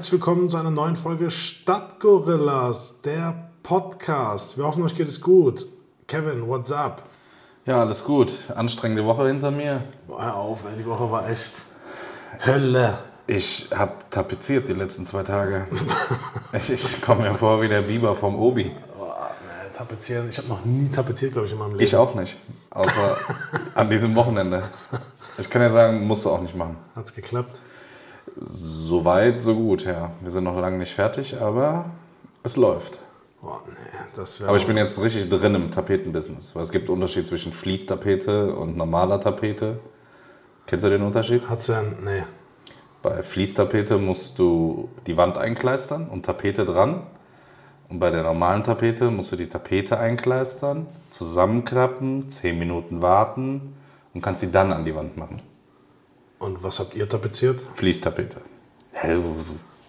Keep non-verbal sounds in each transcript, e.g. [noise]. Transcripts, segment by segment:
herzlich willkommen zu einer neuen Folge Stadtgorillas, der Podcast. Wir hoffen, euch geht es gut. Kevin, what's up? Ja, alles gut. Anstrengende Woche hinter mir. Boah, hör auf, ey, die Woche war echt Hölle. Ich habe tapeziert die letzten zwei Tage. ich ich komme mir vor wie der Biber vom Obi. Nee, tapezieren. Ich habe noch nie tapeziert, glaube ich, in meinem Leben. Ich auch nicht. Außer an diesem Wochenende. Ich kann ja sagen, musst du auch nicht machen. Hat's geklappt? So weit, so gut, ja. Wir sind noch lange nicht fertig, aber es läuft. Boah, nee, das. Aber ich bin jetzt richtig drin im Tapetenbusiness. Weil es gibt Unterschied zwischen Fließtapete und normaler Tapete. Kennst du den Unterschied? Hat's ja. Nee. Bei Fließtapete musst du die Wand einkleistern und Tapete dran. Und bei der normalen Tapete musst du die Tapete einkleistern, zusammenklappen, 10 Minuten warten und kannst sie dann an die Wand machen. Und was habt ihr tapeziert? Fließtapete. Du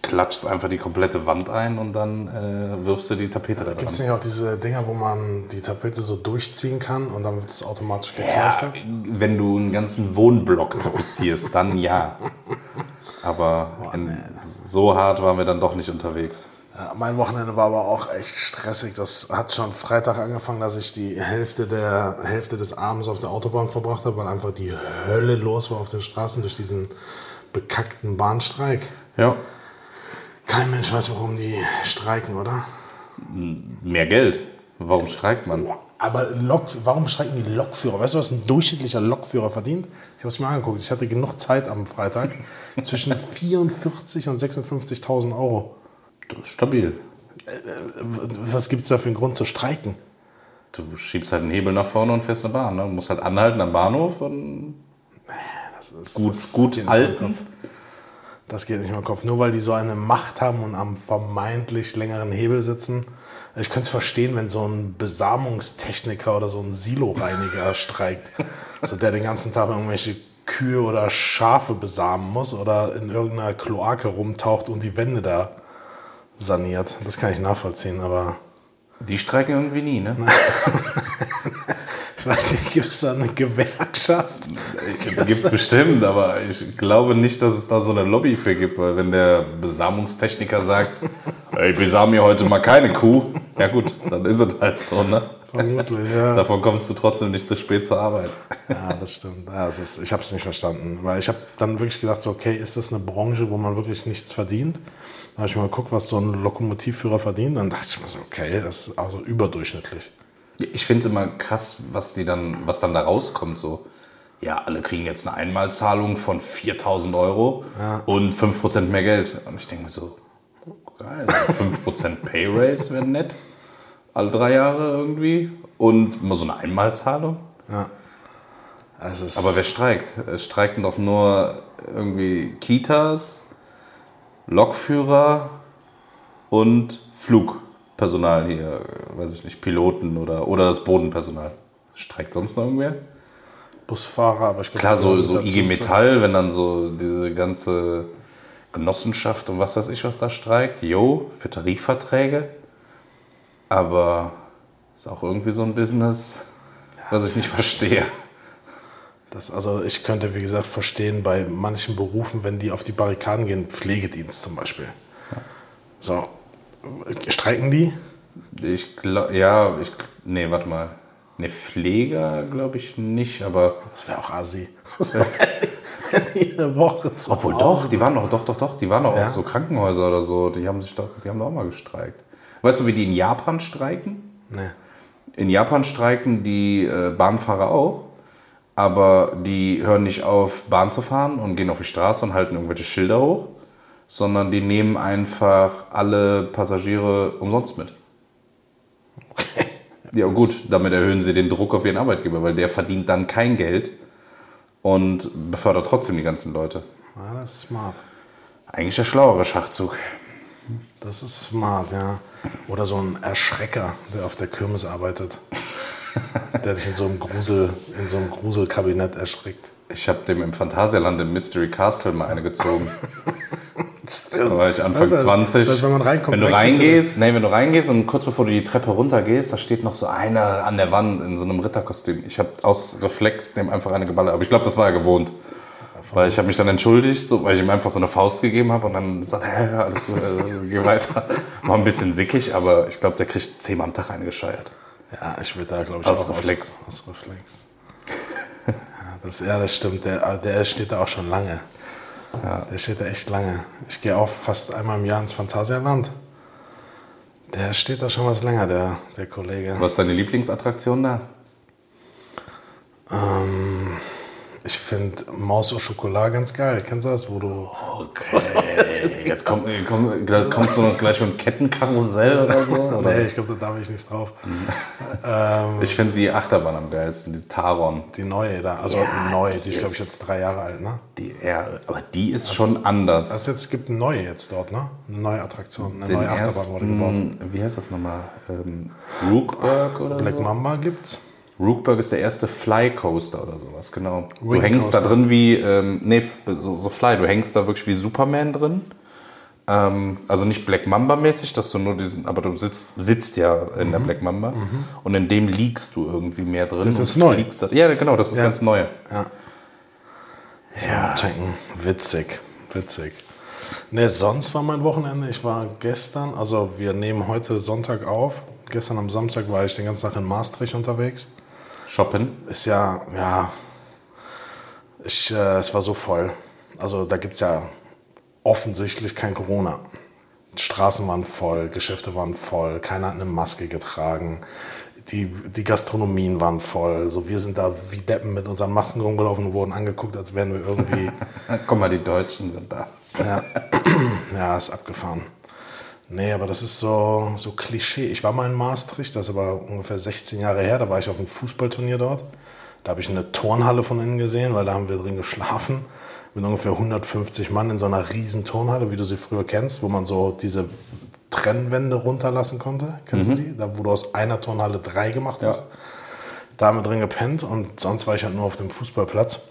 klatschst einfach die komplette Wand ein und dann äh, wirfst du die Tapete da Gibt es nicht auch diese Dinger, wo man die Tapete so durchziehen kann und dann wird es automatisch Ja, gekleistert? wenn du einen ganzen Wohnblock tapezierst, dann ja. Aber in, so hart waren wir dann doch nicht unterwegs. Mein Wochenende war aber auch echt stressig. Das hat schon Freitag angefangen, dass ich die Hälfte, der, Hälfte des Abends auf der Autobahn verbracht habe, weil einfach die Hölle los war auf den Straßen durch diesen bekackten Bahnstreik. Ja. Kein Mensch weiß, warum die streiken, oder? Mehr Geld. Warum streikt man? Aber Lok, warum streiken die Lokführer? Weißt du, was ein durchschnittlicher Lokführer verdient? Ich habe es mir angeguckt. Ich hatte genug Zeit am Freitag. [laughs] Zwischen 44.000 und 56.000 Euro. Das ist stabil. Was gibt es da für einen Grund zu streiken? Du schiebst halt einen Hebel nach vorne und fährst eine Bahn. Ne? Du musst halt anhalten am Bahnhof und Das ist, gut, das gut halten. Kopf. Das geht nicht in meinen Kopf. Nur weil die so eine Macht haben und am vermeintlich längeren Hebel sitzen. Ich könnte es verstehen, wenn so ein Besamungstechniker oder so ein Siloreiniger [laughs] streikt. So der den ganzen Tag irgendwelche Kühe oder Schafe besamen muss oder in irgendeiner Kloake rumtaucht und die Wände da saniert. Das kann ich nachvollziehen, aber Die streiken irgendwie nie, ne? [laughs] ich weiß nicht, gibt es da eine Gewerkschaft? Gibt's bestimmt, aber ich glaube nicht, dass es da so eine Lobby für gibt, weil wenn der Besamungstechniker sagt, [laughs] "Ey, ich besame mir heute mal keine Kuh, ja gut, dann ist es halt so, ne? Vermutlich, ja. [laughs] Davon kommst du trotzdem nicht zu spät zur Arbeit. Ja, das stimmt. Ja, es ist, ich habe es nicht verstanden. Weil ich habe dann wirklich gedacht, so, okay, ist das eine Branche, wo man wirklich nichts verdient? Dann habe ich mal geguckt, was so ein Lokomotivführer verdient. Dann dachte ich mir so, okay, das ist also überdurchschnittlich. Ich finde es immer krass, was die dann, was dann da rauskommt. So, ja, alle kriegen jetzt eine Einmalzahlung von 4000 Euro und 5% mehr Geld. Und ich denke mir so, geil, 5% Pay Raise wäre nett. Alle drei Jahre irgendwie. Und mal so eine Einmalzahlung. Also es Aber wer streikt? Es streiken doch nur irgendwie Kitas, Lokführer und Flugpersonal hier, weiß ich nicht, Piloten oder, oder das Bodenpersonal. Streikt sonst noch irgendwer? Busfahrer, aber ich glaube, Klar, so, so IG Metall, wenn dann so diese ganze Genossenschaft und was weiß ich, was da streikt. Jo, für Tarifverträge. Aber ist auch irgendwie so ein Business, was ich nicht verstehe. Das, also ich könnte, wie gesagt, verstehen bei manchen Berufen, wenn die auf die Barrikaden gehen, Pflegedienst zum Beispiel. So, streiken die? Ich glaube, ja, ich, nee, warte mal. Ne, Pfleger glaube ich nicht, aber. Das wäre auch assi. [laughs] Jede Woche zu Obwohl doch, die waren doch, doch, doch, doch, die waren doch Ja? auch so Krankenhäuser oder so, die haben sich doch, die haben doch auch mal gestreikt. Weißt du, wie die in Japan streiken? Nee. In Japan streiken die äh, Bahnfahrer auch, aber die hören nicht auf, Bahn zu fahren und gehen auf die Straße und halten irgendwelche Schilder hoch, sondern die nehmen einfach alle Passagiere umsonst mit. Okay. [laughs] Ja gut, damit erhöhen sie den Druck auf ihren Arbeitgeber, weil der verdient dann kein Geld und befördert trotzdem die ganzen Leute. Ja, das ist smart. Eigentlich der schlauere Schachzug. Das ist smart, ja. Oder so ein Erschrecker, der auf der Kirmes arbeitet. der dich in so einem Grusel, in so einem Gruselkabinett erschreckt. Ich habe dem im Phantasialand im Mystery Castle mal eine gezogen. Da war ich Anfang ist- 20. das ist, wenn man reinkommt, wenn du reingehst, nee, wenn du reingehst und kurz bevor du die Treppe runtergehst, da steht noch so einer an der Wand in so einem Ritterkostüm. Ich habe aus Reflex dem einfach eine geballert. Aber ich glaube, das war er gewohnt. Weil ich habe mich dann entschuldigt, so, weil ich ihm einfach so eine Faust gegeben habe und dann sagt er, ja, alles gut, also, geh weiter. [laughs] War ein bisschen sickig, aber ich glaube, der kriegt zehnmal am Tag reingescheuert. Ja, ich würde da, glaube ich, Aus auch Reflex. Aus, aus Reflex. ja, das, ja, das stimmt. Der, der steht da auch schon lange. Ja. Der steht da echt lange. Ich gehe auch fast einmal im Jahr ins Phantasialand. Der steht da schon was länger, der, der Kollege. Was ist deine Lieblingsattraktion da? Ähm, ich finde Maus au Chocolat ganz geil. Kennst du das, wo du. Okay, jetzt kommt, komm, kommst du noch gleich mit einem Kettenkarussell oder so? [laughs] Oder? Nee, ich glaube, da darf ich nicht drauf. [laughs] ähm, Ich finde die Achterbahn am geilsten, die Taron. die neue da, also Ja, neu, die die ist, glaube ich, jetzt drei Jahre alt, ne? Die, ja, aber die ist schon anders. Also jetzt gibt eine neue jetzt dort, ne? Eine neue Attraktion, eine Den neue Achterbahn wurde gebaut. ersten, wie heißt das nochmal? Ähm, Rookburg oder Black so? Mamba gibt's. Rookburg ist der erste Fly Coaster oder sowas, genau. Du Wing hängst da Coaster. drin wie, ähm, nee, f- so, so Fly, du hängst da wirklich wie Superman drin. Ähm, also nicht Black Mamba mäßig, dass du nur diesen, aber du sitzt, sitzt ja in der Black Mamba und in dem liegst du irgendwie mehr drin. Mhm. Das ist neu. da- Ja, genau, das ist ganz neu. Ja. Checken. Witzig, witzig. Ne, sonst war mein Wochenende, ich war gestern, also wir nehmen heute Sonntag auf. Gestern am Samstag war ich den ganzen Tag in Maastricht unterwegs. Shoppen. Ist ja, ja, ich, äh, es war so voll. Also da gibt es ja offensichtlich kein Corona. Die Straßen waren voll, Geschäfte waren voll, keiner hat eine Maske getragen. Die, die Gastronomien waren voll. So, wir sind da wie Deppen mit unseren Masken rumgelaufen und wurden angeguckt, als wären wir irgendwie [laughs] Guck mal, die Deutschen sind da. ja, [clears throat] ja, ist abgefahren. Nee, aber das ist so, so Klischee. Ich war mal in Maastricht, das ist aber ungefähr 16 Jahre her. Da war ich auf einem Fußballturnier dort. Da habe ich eine Turnhalle von innen gesehen, weil da haben wir drin geschlafen. Mit ungefähr 150 Mann in so einer riesen Turnhalle, wie du sie früher kennst, wo man so diese Trennwände runterlassen konnte. Kennst du die? Da, wo du aus einer Turnhalle drei gemacht hast. Da haben wir drin gepennt und sonst war ich halt nur auf dem Fußballplatz.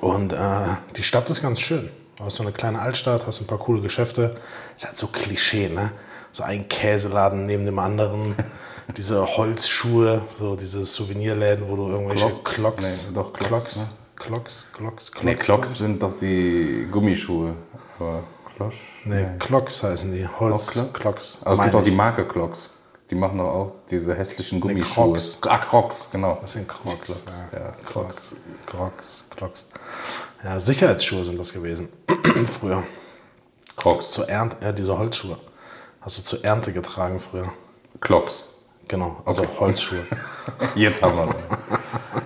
Und äh, die Stadt ist ganz schön. Du hast so eine kleine Altstadt, hast ein paar coole Geschäfte. Ist halt so Klischee, ne? So ein Käseladen neben dem anderen. [laughs] diese Holzschuhe, so diese Souvenirläden, wo du irgendwelche Clocks? Clocks. Nee, doch, Clocks, Clocks, ne? Clocks, Clocks, Clocks. Nee, Clocks sind doch die Gummischuhe. Aber Klosch? Nee, Clocks heißen die. Holz, Auch Clocks? Clocks. Aber es gibt auch die. Marke Clocks. Die machen doch auch diese hässlichen Gummischuhe. Crocs. Ah, Crocs, genau. Das sind Crocs. Crocs, Ja, ja, Crocs. Crocs, Crocs. Ja, Sicherheitsschuhe sind das gewesen. [clears throat] Früher. Crocs. Zur Ernte, ja, diese Holzschuhe. Hast du zur Ernte getragen früher. Clocks. Genau, also Holzschuhe. [laughs] Jetzt haben wir ihn.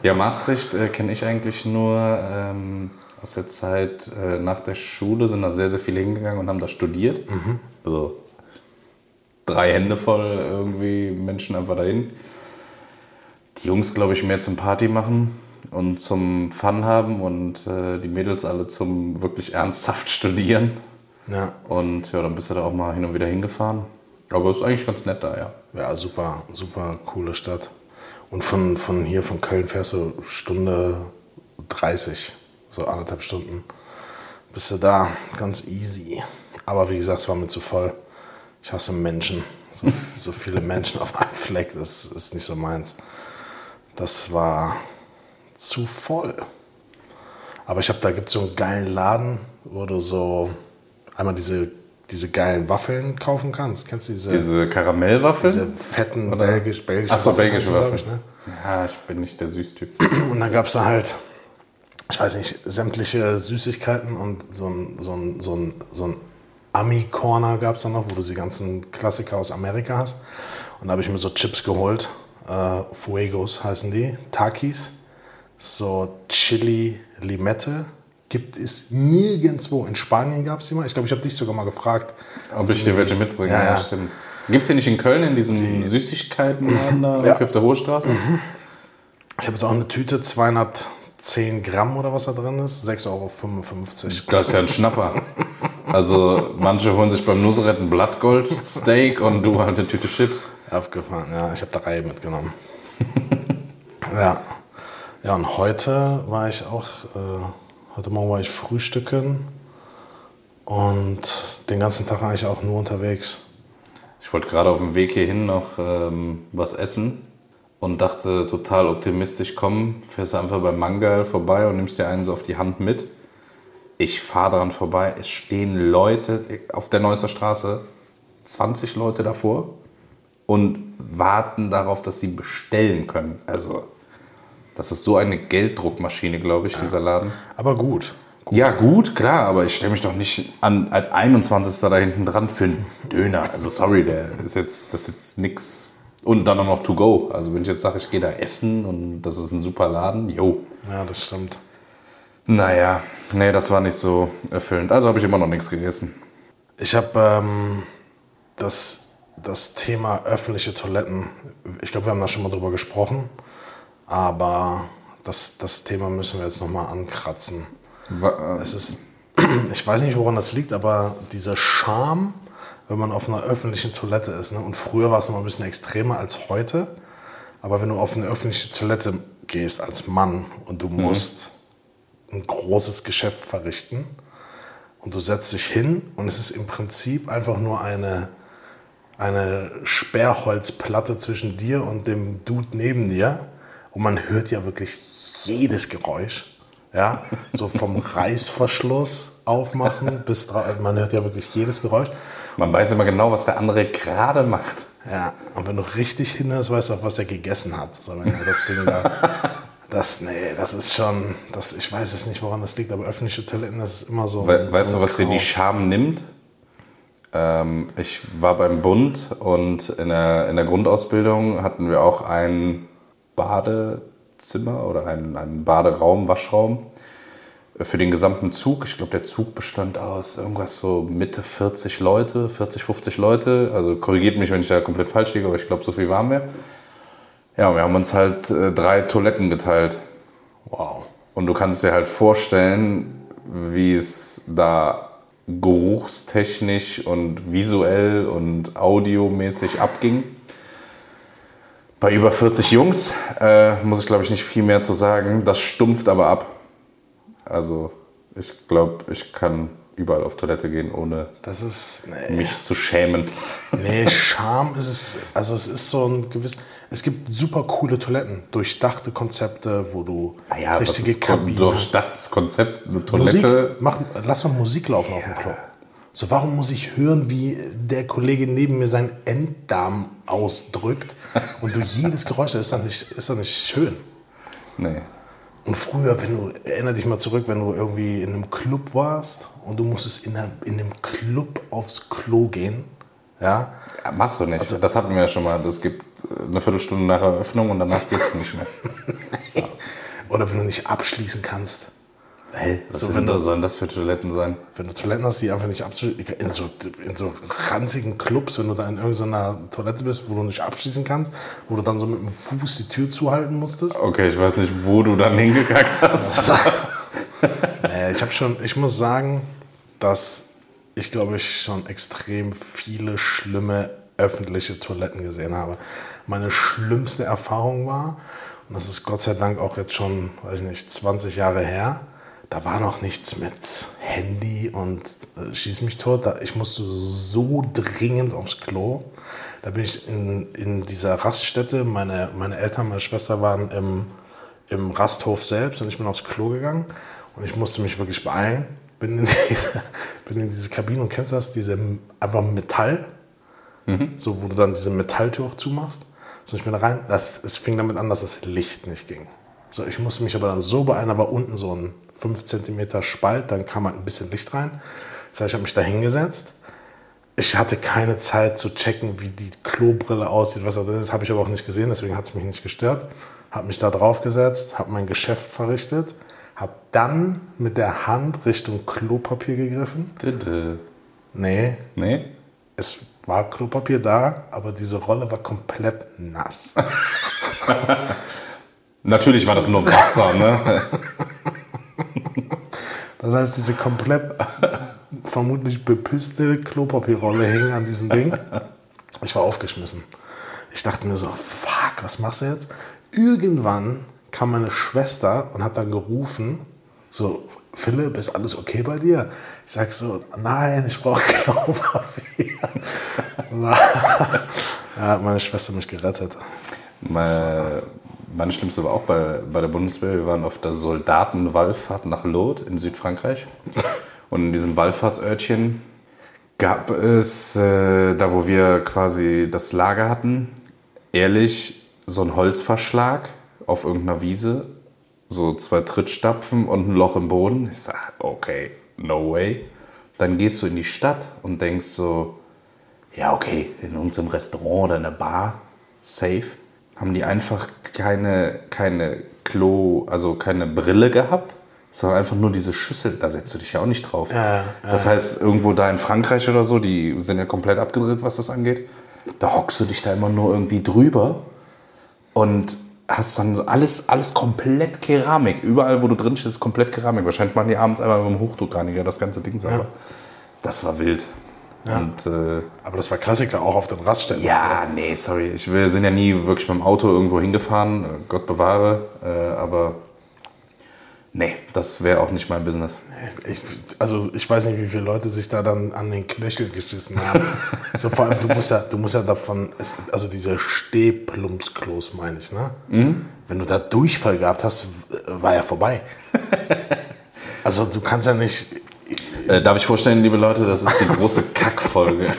Ja, Maastricht äh, kenne ich eigentlich nur ähm, aus der Zeit äh, nach der Schule, sind da sehr, sehr viele hingegangen und haben da studiert. Also drei Hände voll irgendwie Menschen einfach dahin. Die Jungs, glaube ich, mehr zum Party machen und zum Fun haben und äh, die Mädels alle zum wirklich ernsthaft [laughs] studieren. ja. Und ja, dann bist du da auch mal hin und wieder hingefahren. Aber es ist eigentlich ganz nett da, ja. ja, super, super coole Stadt. Und von, von hier, von Köln fährst du Stunde 30, so anderthalb Stunden. Bist du da, ganz easy. Aber wie gesagt, es war mir zu voll. Ich hasse Menschen. So, [laughs] so viele Menschen auf einem Fleck, das ist nicht so meins. Das war zu voll. Aber ich habe, da gibt es so einen geilen Laden, wo du so einmal diese, diese geilen Waffeln kaufen kannst. Kennst du diese, Diese Karamellwaffeln? diese fetten belgisch, belgische Ach so, Waffeln belgische Waffeln. ich, ne? Ja, ich bin nicht der Süßtyp. [clears throat] Und dann gab es da halt, ich weiß nicht, sämtliche Süßigkeiten und so ein, so ein, so ein, so ein Ami-Corner gab es da noch, wo du die ganzen Klassiker aus Amerika hast. Und da habe ich mir so Chips geholt. Äh, Fuegos heißen die. Takis. So Chili Limette. Gibt es nirgendwo. In Spanien gab es die mal. Ich glaube, ich habe dich sogar mal gefragt. Ob ich dir welche mitbringe? Ja, Ja, ja. stimmt. Gibt es hier nicht in Köln in diesem Süßigkeitenladen da irgendwie auf der Hohe Straße? Ich habe jetzt auch eine Tüte, 210 Gramm oder was da drin ist. 6,55 Euro. Das ist ja ein Schnapper. Also manche holen sich beim Nusret ein Blattgold-Steak und du halt eine Tüte Chips. Aufgefahren, ja. Ich habe drei mitgenommen. [laughs] ja. Ja, und heute war ich auch, äh, heute Morgen war ich frühstücken und den ganzen Tag eigentlich auch nur unterwegs. Ich wollte gerade auf dem Weg hierhin noch ähm, was essen und dachte total optimistisch, komm, fährst du einfach beim Mangal vorbei und nimmst dir einen so auf die Hand mit. ich fahre dran vorbei, es stehen Leute auf der Neusser Straße, 20 Leute davor und warten darauf, dass sie bestellen können. Also, das ist so eine Gelddruckmaschine, glaube ich, dieser Laden. Aber gut. Ja, gut, klar, aber ich stelle mich doch nicht an als 21. da hinten dran für einen Döner. Also sorry, der ist jetzt, das ist jetzt nix. Und dann auch noch to go. Also wenn ich jetzt sage, ich gehe da essen und das ist ein super Laden, jo. Ja, das stimmt. Naja, nee, das war nicht so erfüllend. Also habe ich immer noch nichts gegessen. Ich habe ähm, das, das Thema öffentliche Toiletten, ich glaube, wir haben da schon mal drüber gesprochen, aber das, das Thema müssen wir jetzt nochmal ankratzen. Wa- Es ist, [clears throat] ich weiß nicht, woran das liegt, aber dieser Charme, wenn man auf einer öffentlichen Toilette ist, ne? und früher war es noch ein bisschen extremer als heute, aber wenn du auf eine öffentliche Toilette gehst als Mann und du musst ein großes Geschäft verrichten und du setzt dich hin und es ist im Prinzip einfach nur eine, eine Sperrholzplatte zwischen dir und dem Dude neben dir und man hört ja wirklich jedes Geräusch. Ja, so vom [laughs] Reißverschluss aufmachen bis man hört ja wirklich jedes Geräusch. Man weiß immer genau, was der andere gerade macht. Ja, und wenn du richtig hinhörst, weißt du auch, was er gegessen hat. So, wenn er das Ding da. [laughs] Das, nee, das ist schon. Das, ich weiß es nicht, woran das liegt, aber öffentliche Toiletten, das ist immer so. We weißt so du, was dir die. Scham nimmt? Ähm, ich war beim Bund und in der, in der Grundausbildung hatten wir auch ein Badezimmer oder einen, einen Baderaum, Waschraum für den gesamten Zug. Ich glaube, der Zug bestand aus irgendwas so Mitte 40 Leute, 40, 50 Leute. Also korrigiert mich, wenn ich da komplett falsch liege, aber ich glaube, so viel waren wir. Ja, wir haben uns halt äh, drei Toiletten geteilt. Wow. Und du kannst dir halt vorstellen, wie es da geruchstechnisch und visuell und audiomäßig abging. Bei über 40 Jungs äh, muss ich, glaube ich, nicht viel mehr zu sagen. Das stumpft aber ab. Also ich glaube, ich kann überall auf Toilette gehen, ohne ist. Nee, mich zu schämen. nee Charme ist es. Also, es ist so ein gewiss. Es gibt super coole Toiletten, durchdachte Konzepte, wo du Ah ja, das richtige Kabinen hast. das Konzept, eine Musik, Toilette. mach, lass doch Musik laufen auf dem Klo. So, warum muss ich hören, wie der Kollege neben mir seinen Enddarm ausdrückt und du jedes Geräusch, das ist doch nicht, ist doch nicht schön. Nee. Und früher, wenn du, erinner dich mal zurück, wenn du irgendwie in einem Club warst und du musstest in, der, in einem Club aufs Klo gehen, ja, Ja, machst du nicht. das hatten wir ja schon mal. Das gibt eine Viertelstunde nach Eröffnung und danach geht's nicht mehr. [laughs] oder wenn du nicht abschließen kannst. Hä? Was So, so, wenn du- sollen das für Toiletten sein? Wenn du Toiletten hast, die einfach nicht abschließen, in so, in so ranzigen Clubs, wenn du da in irgendeiner Toilette bist, wo du nicht abschließen kannst, wo du dann so mit dem Fuß die Tür zuhalten musstest. Okay, ich weiß nicht, wo du dann hingekackt hast. [laughs] Äh, ich habe schon, ich muss sagen, dass ich glaube ich schon extrem viele schlimme öffentliche Toiletten gesehen habe. Meine schlimmste Erfahrung war, und das ist Gott sei Dank auch jetzt schon, weiß ich nicht, 20 Jahre her, da war noch nichts mit Handy und äh, schieß mich tot. Da, ich musste so dringend aufs Klo. Da bin ich in, in dieser Raststätte, meine, meine Eltern, meine Schwester waren im, im Rasthof selbst und ich bin aufs Klo gegangen und ich musste mich wirklich beeilen. Bin in [laughs] diese, bin in diese Kabine und kennst du das? Diese einfach Metall, so wo du dann diese Metalltür auch zumachst. So, ich bin da rein. Das, es fing damit an, dass das Licht nicht ging. So, ich musste mich aber dann so beeilen, da war unten so ein 5 cm Spalt, dann kam halt ein bisschen Licht rein. Das heißt, ich habe mich da hingesetzt. Ich hatte keine Zeit zu checken, wie die Klobrille aussieht, was da drin ist. Habe ich aber auch nicht gesehen, deswegen hat es mich nicht gestört. Habe mich da drauf gesetzt, habe mein Geschäft verrichtet, habe dann mit der Hand Richtung Klopapier gegriffen. Dede. Nee, Nee? es war Klopapier da, aber diese Rolle war komplett nass. [laughs] Natürlich war das nur Wasser, ne? [laughs] Das heißt, diese komplett vermutlich bepisste Klopapierrolle hing an diesem Ding. Ich war aufgeschmissen. Ich dachte mir so, fuck, was machst du jetzt? Irgendwann kam meine Schwester und hat dann gerufen, so, Philipp, ist alles okay bei dir? Ich sag so, nein, ich brauche [laughs] Klopapier. [laughs] da hat meine Schwester mich gerettet. Meine, Meine schlimmste war auch bei, bei der Bundeswehr. Wir waren auf der Soldatenwallfahrt nach Lot in Südfrankreich. Und in diesem Wallfahrtsörtchen gab es, äh, da wo wir quasi das Lager hatten, ehrlich so einen Holzverschlag auf irgendeiner Wiese. So zwei Trittstapfen und ein Loch im Boden. Ich sag, okay, no way. Dann gehst du in die Stadt und denkst so, ja, okay, in irgendeinem Restaurant oder in einer Bar, safe, haben die einfach keine, keine Klo, also keine Brille gehabt, sondern einfach nur diese Schüssel, da setzt du dich ja auch nicht drauf. Ja, ja, das heißt, irgendwo da in Frankreich oder so, die sind ja komplett abgedreht, was das angeht, da hockst du dich da immer nur irgendwie drüber und hast dann alles, alles komplett Keramik. Überall, wo du drin stehst, ist komplett Keramik. Wahrscheinlich machen die abends einmal mit dem Hochdruckreiniger das ganze Ding sauber. Das war wild. Und, äh, Aber das war Klassiker auch auf den Raststätten. ja, nee, sorry. Ich, wir sind ja nie wirklich mit dem Auto irgendwo hingefahren. äh, Gott bewahre. Äh, aber nee, das wäre auch nicht mein Business. Ich, also ich weiß nicht, wie viele Leute sich da dann an den Knöchel geschissen haben. [laughs] so vor allem, du musst ja, du musst ja davon, also diese Stehplumpsklos meine ich, ne? Wenn du da Durchfall gehabt hast, war ja vorbei. [laughs] also du kannst ja nicht, Äh, darf ich vorstellen, liebe Leute, das ist die große [laughs] Kackfolge.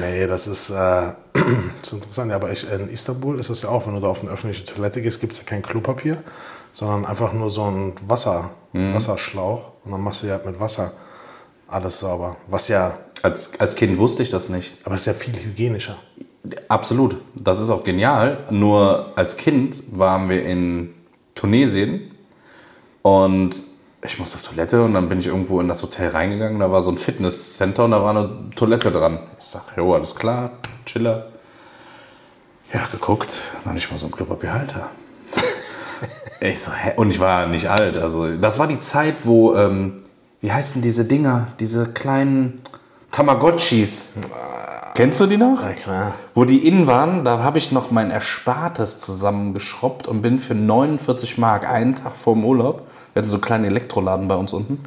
nee, das ist, äh, [clears throat] das ist interessant. Ja, aber ich, in Istanbul ist es ja auch, wenn du da auf eine öffentliche Toilette gehst, gibt es ja kein Klopapier, sondern einfach nur so ein Wasser, Wasserschlauch und dann machst du ja mit Wasser alles sauber. Was ja, Als, als Kind wusste ich das nicht. aber es ist ja viel hygienischer. Absolut. Das ist auch genial. Nur als Kind waren wir in Tunesien und ich musste auf Toilette und dann bin ich irgendwo in das Hotel reingegangen. Da war so ein Fitnesscenter und da war eine Toilette dran. Ich sag, jo, alles klar, chiller. Ja, geguckt, noch nicht mal so ein Klopapierhalter. [laughs] ich so, hä? Und ich war nicht alt. Also, das war die Zeit, wo, ähm, wie heißen diese Dinger? Diese kleinen Tamagotchis. Kennst du die noch? Ja, klar. Wo die innen waren, da habe ich noch mein Erspartes zusammengeschrubbt und bin für 49 Mark einen Tag vor dem Urlaub, wir hatten so einen kleinen Elektroladen bei uns unten,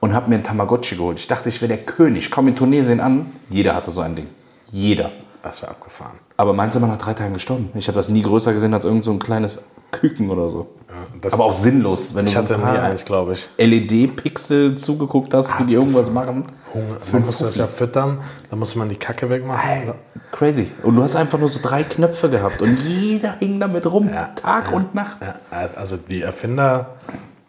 und habe mir einen Tamagotchi geholt. Ich dachte, ich wäre der König. Komm in Tunesien an, jeder hatte so ein Ding. Jeder. Das war abgefahren. Aber meins ist immer nach drei Tagen gestorben. Ich habe das nie größer gesehen als irgend so ein kleines Küken oder so. das- Aber auch sinnlos, wenn du Ich so hatte nie eins, glaube ich. LED-Pixel zugeguckt hast, wie die irgendwas machen. Hunger, man musste das ja füttern, dann musste man die Kacke wegmachen. Crazy. Und du hast einfach nur so drei Knöpfe gehabt und jeder hing damit rum, Tag und Nacht. Ja, also die Erfinder,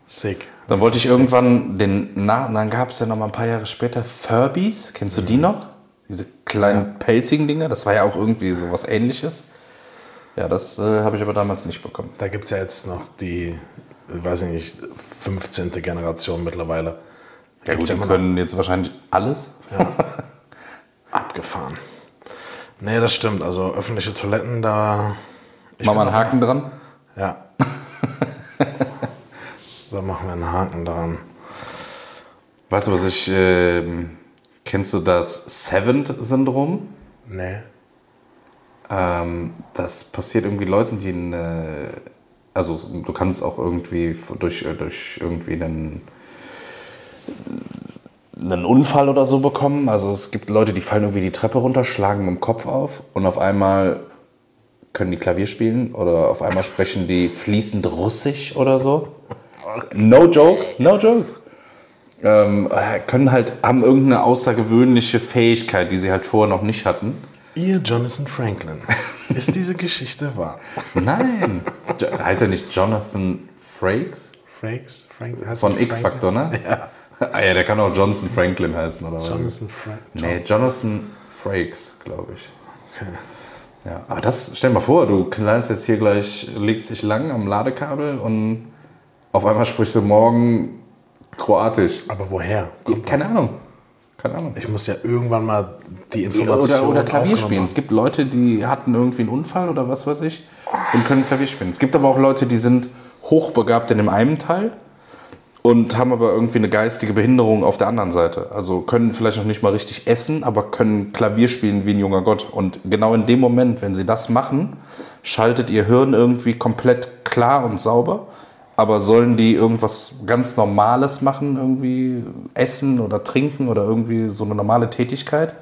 sick. Dann wollte ich irgendwann den nach, dann gab es ja noch mal ein paar Jahre später Furbies. Kennst du die noch? Diese kleinen pelzigen Dinger. Das war ja auch irgendwie so was Ähnliches. Ja, das äh, habe ich aber damals nicht bekommen. Da gibt es ja jetzt noch die, weiß ich nicht, 15. Generation mittlerweile. Ja, gut, die immer noch. können jetzt wahrscheinlich alles. Abgefahren. Nee, das stimmt. Also öffentliche Toiletten, da. Ich Mach mal find einen Haken dran. Ja. [laughs] da machen wir einen Haken dran. Weißt du, was ich. ähm, kennst du das Seventh-Syndrom? Nee. Ähm, das passiert irgendwie Leuten, die eine, also du kannst auch irgendwie durch, durch irgendwie einen, einen Unfall oder so bekommen. Also es gibt Leute, die fallen irgendwie die Treppe runter, schlagen mit dem Kopf auf und auf einmal können die Klavier spielen oder auf einmal sprechen die fließend Russisch oder so. [laughs] No joke, no joke. Ähm, äh, können halt, haben irgendeine außergewöhnliche Fähigkeit, die sie halt vorher noch nicht hatten. Ihr Jonathan Franklin. Ist diese Geschichte wahr? Nein. Jo heißt er nicht Jonathan Frakes? Frakes? Frank, heißt Von X-Factor, ne? Ja. Ah ja, der kann auch Johnson Franklin heißen, oder was? Jonathan Frank. Nee, Jonathan Frakes, glaube ich. Okay. Ja, aber das, stell dir mal vor, du knallst jetzt hier gleich, legst dich lang am Ladekabel und auf einmal sprichst du morgen Kroatisch. Aber woher? Keine das? Ahnung. Keine Ahnung. Ich muss ja irgendwann mal die Information Oder, oder Klavier spielen. Es gibt Leute, die hatten irgendwie einen Unfall oder was weiß ich und können Klavier spielen. Es gibt aber auch Leute, die sind hochbegabt in dem einen Teil und haben aber irgendwie eine geistige Behinderung auf der anderen Seite. Also können vielleicht noch nicht mal richtig essen, aber können Klavier spielen wie ein junger Gott. Und genau in dem Moment, wenn sie das machen, schaltet ihr Hirn irgendwie komplett klar und sauber. Aber sollen die irgendwas ganz Normales machen, irgendwie essen oder trinken oder irgendwie so eine normale Tätigkeit,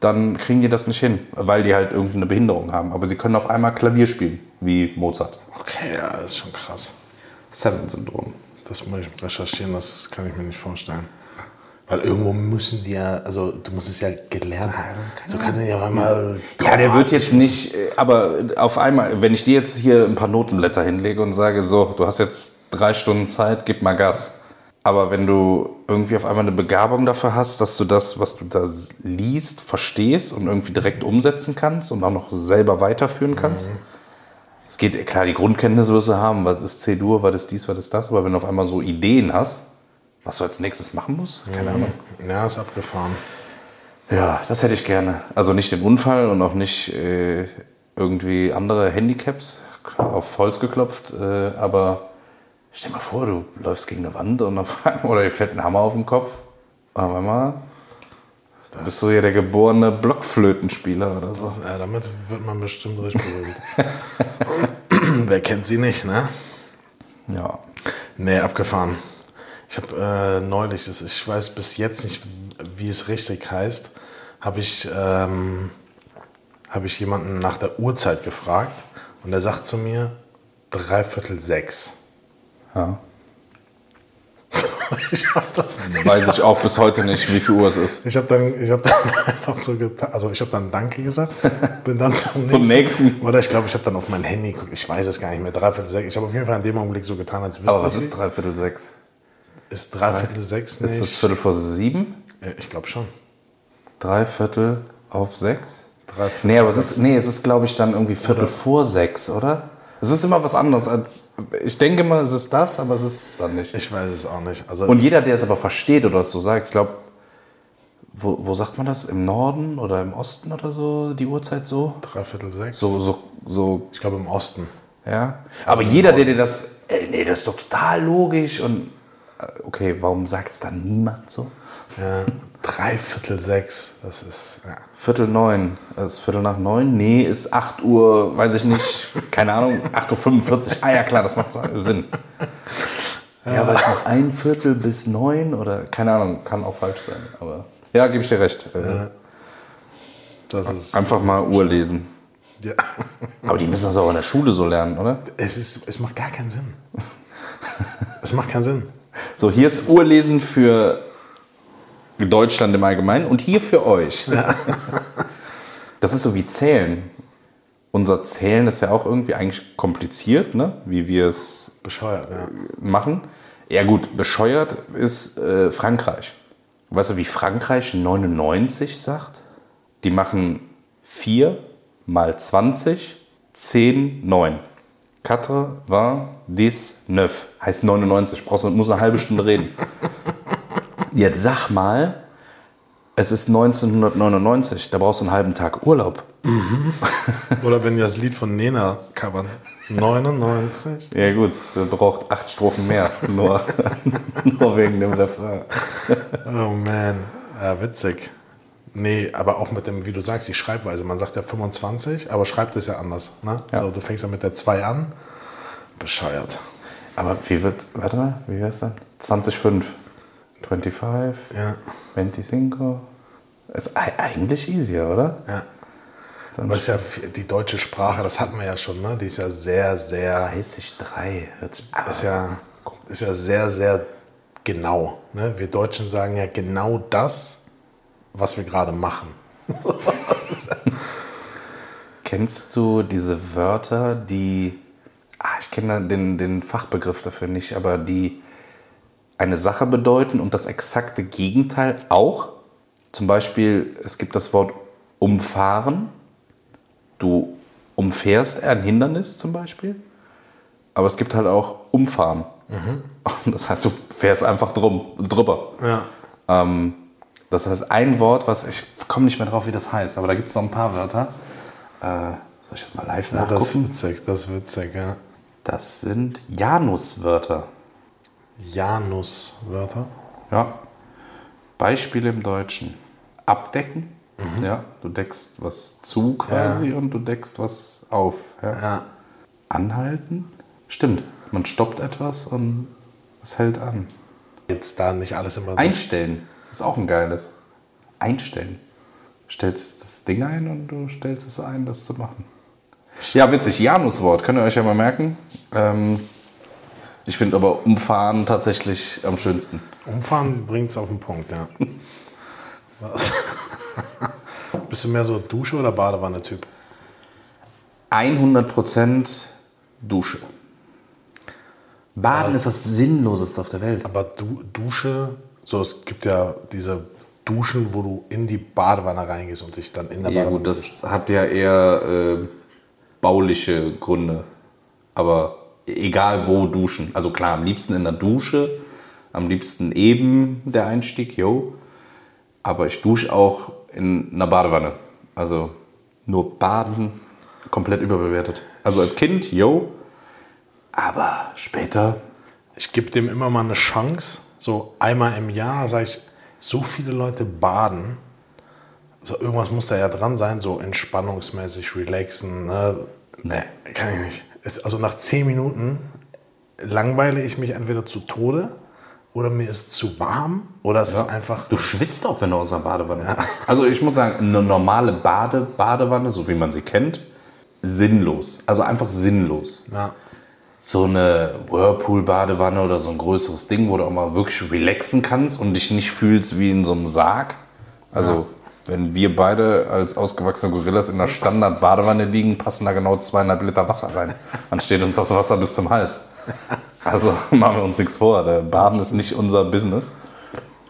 dann kriegen die das nicht hin, weil die halt irgendeine Behinderung haben. Aber sie können auf einmal Klavier spielen, wie Mozart. Okay, ja, ist schon krass. Seven-Syndrom. Das muss ich recherchieren, das kann ich mir nicht vorstellen. Weil irgendwo müssen die ja, also du musst es ja gelernt haben. So kannst du nicht auf einmal. Ja, der wird jetzt nicht, äh, aber auf einmal, wenn ich dir jetzt hier ein paar Notenblätter hinlege und sage, so, du hast jetzt drei Stunden Zeit, gib mal Gas. Aber wenn du irgendwie auf einmal eine Begabung dafür hast, dass du das, was du da liest, verstehst und irgendwie direkt umsetzen kannst und auch noch selber weiterführen kannst. Es geht, klar, die Grundkenntnisse wirst du haben, was ist C-Dur, was ist dies, was ist das, aber wenn du auf einmal so Ideen hast, was du als nächstes machen musst, keine Ahnung. Ja, ist abgefahren. Ja, das hätte ich gerne. Also nicht den Unfall und auch nicht äh, irgendwie andere Handicaps auf Holz geklopft, äh, aber stell dir mal vor, du läufst gegen eine Wand und auf oder dir fällt ein Hammer auf den Kopf. Auf einmal bist du ja der geborene Blockflötenspieler oder so. Ja, damit wird man bestimmt richtig berühmt. [laughs] Wer kennt sie nicht, ne? Ja. Nee, abgefahren. Ich habe äh, neulich, das, ich weiß bis jetzt nicht, wie es richtig heißt, habe ich, ähm, hab ich jemanden nach der Uhrzeit gefragt und der sagt zu mir, dreiviertel sechs. ja. [laughs] ich habe dann, Weiß ich auch bis heute nicht, wie viel Uhr es ist. ich hab dann, ich hab dann [laughs] einfach so getan, also ich habe dann Danke gesagt, bin dann zum, Zum nächsten. Oder ich glaube, ich habe dann auf mein Handy, geguckt, ich weiß es gar nicht mehr, dreiviertel sechs. Ich habe auf jeden Fall in dem Augenblick so getan, als wüsste Aber was ich ist dreiviertel sechs? Ist dreiviertel sechs nicht? Ist es Viertel vor sieben? Ja, ich glaube schon. Dreiviertel auf sechs? Dreiviertel Nee, aber es ist, nee, es ist, glaube ich, dann irgendwie Viertel vor sechs, oder? Es ist immer was anderes als. Ich denke mal, es ist das, aber es ist es dann nicht. Ich weiß es auch nicht. Also Und jeder, der es aber versteht oder es so sagt, ich glaube, wo, wo sagt man das? Im Norden oder im Osten oder so, die Uhrzeit so? dreiviertel sechs. So, so, so, Ich glaube im Osten. ja. Aber jeder, der dir das. Ey, nee, das ist doch total logisch und. Okay, warum sagt es dann niemand so? Ja, dreiviertel sechs. Das ist. Ja. Viertel neun. Das ist Viertel nach neun? Nee, ist 8 Uhr, weiß ich nicht, [laughs] keine Ahnung, 8.45 Uhr. Ah ja, klar, das macht Sinn. Ja, weil es noch ein Viertel bis neun oder keine Ahnung, kann auch falsch sein. Aber ja, gebe ich dir recht. Äh, Das ist. Einfach mal Uhr lesen. Ja. Aber die müssen das auch in der Schule so lernen, oder? Es, ist, es macht gar keinen Sinn. Es macht keinen Sinn. So, hier ist Uhrlesen für Deutschland im Allgemeinen und hier für euch. [laughs] Das ist so wie Zählen. Unser Zählen ist ja auch irgendwie eigentlich kompliziert, ne? wie wir es Bescheuert, ja. machen. Ja gut, bescheuert ist äh, Frankreich. Weißt du, wie Frankreich 99 sagt? Die machen 4 mal 20, 10, 9. Quatre, vingt, dix, neuf. Heißt 99. Brauchst, du- muss eine halbe Stunde reden. Jetzt sag mal, es ist 1999. Da brauchst du einen halben Tag Urlaub. Oder wenn wir das Lied von Nena covern. 99. Ja gut, der braucht acht Strophen mehr. Nur, [laughs] nur wegen dem Refrain. Oh man. Ja, witzig. Nee, aber auch mit dem, wie du sagst, die Schreibweise. Man sagt ja 25, aber schreibt es ja anders. Ne? So, du fängst ja mit der 2 an. Bescheuert. Aber wie wird, warte mal, wie heißt das? 2005. 25, Ja. 25. Ist ei- eigentlich easier, oder? ja. Aber es ist ja die deutsche Sprache, das hatten wir ja schon, ne? Die ist ja sehr, sehr, 30, 3. Hört sich, ist ja, ist ja sehr, sehr genau. Ne? Wir Deutschen sagen ja genau das, was wir gerade machen. Kennst du diese Wörter, die, ah, ich kenne den, den Fachbegriff dafür nicht, aber die eine Sache bedeuten und das exakte Gegenteil auch? Zum Beispiel, es gibt das Wort umfahren. Du umfährst ein Hindernis zum Beispiel. Aber es gibt halt auch umfahren. Und [laughs] Das heißt, du fährst einfach drum, drüber. Ja. Ähm, das heißt, ein Wort, was ich komme nicht mehr drauf, wie das heißt, aber da gibt es noch ein paar Wörter. Äh, soll ich das mal live ja das ist nachgucken? witzig, das ist witzig, ja. Das sind Januswörter. Januswörter. Ja. Beispiele im Deutschen. Abdecken. Ja, du deckst was zu quasi und du deckst was auf. Ja. Ja. Anhalten. Stimmt. Man stoppt etwas und es hält an. Jetzt da nicht alles immer. Einstellen. Ist auch ein geiles. Einstellen. stellst das Ding ein und du stellst es ein, das zu machen. Ja, witzig. Januswort, könnt ihr euch ja mal merken. Ähm, ich finde aber umfahren tatsächlich am schönsten. Umfahren bringt es auf den Punkt, ja. [laughs] Was? [laughs] Bist du mehr so Dusche- oder Badewanne-Typ? 100% Dusche. Baden ist das Sinnloseste auf der Welt. Aber du, Dusche, so es gibt ja diese Duschen, wo du in die Badewanne reingehst und dich dann in der Ja Badewanne gut, das hat ja eher äh, bauliche Gründe. Aber egal wo duschen. Also klar, am liebsten in der Dusche, am liebsten eben der Einstieg, yo. Aber ich dusche auch in einer Badewanne. Also nur Baden komplett überbewertet. Also als Kind, yo. Aber später, Ich gebe dem immer mal eine Chance. So einmal im Jahr sage ich, so viele Leute baden. So irgendwas muss da ja dran sein, so entspannungsmäßig, relaxen. Ne? nee. Kann ich nicht. Ist, also nach zehn Minuten langweile ich mich entweder zu Tode oder mir ist zu warm oder es ist einfach. Du schwitzt auch, wenn du aus der Badewanne kommst. Also ich muss sagen, eine normale Bade Badewanne, so wie man sie kennt, sinnlos. Also einfach sinnlos. Ja. So eine Whirlpool-Badewanne oder so ein größeres Ding, wo du auch mal wirklich relaxen kannst und dich nicht fühlst wie in so einem Sarg. Also wenn wir beide als ausgewachsene Gorillas in einer Standard-Badewanne liegen, passen da genau zweieinhalb Liter Wasser rein. Dann steht uns das Wasser bis zum Hals. Also [laughs] machen wir uns nichts vor. Der Baden ist nicht unser Business.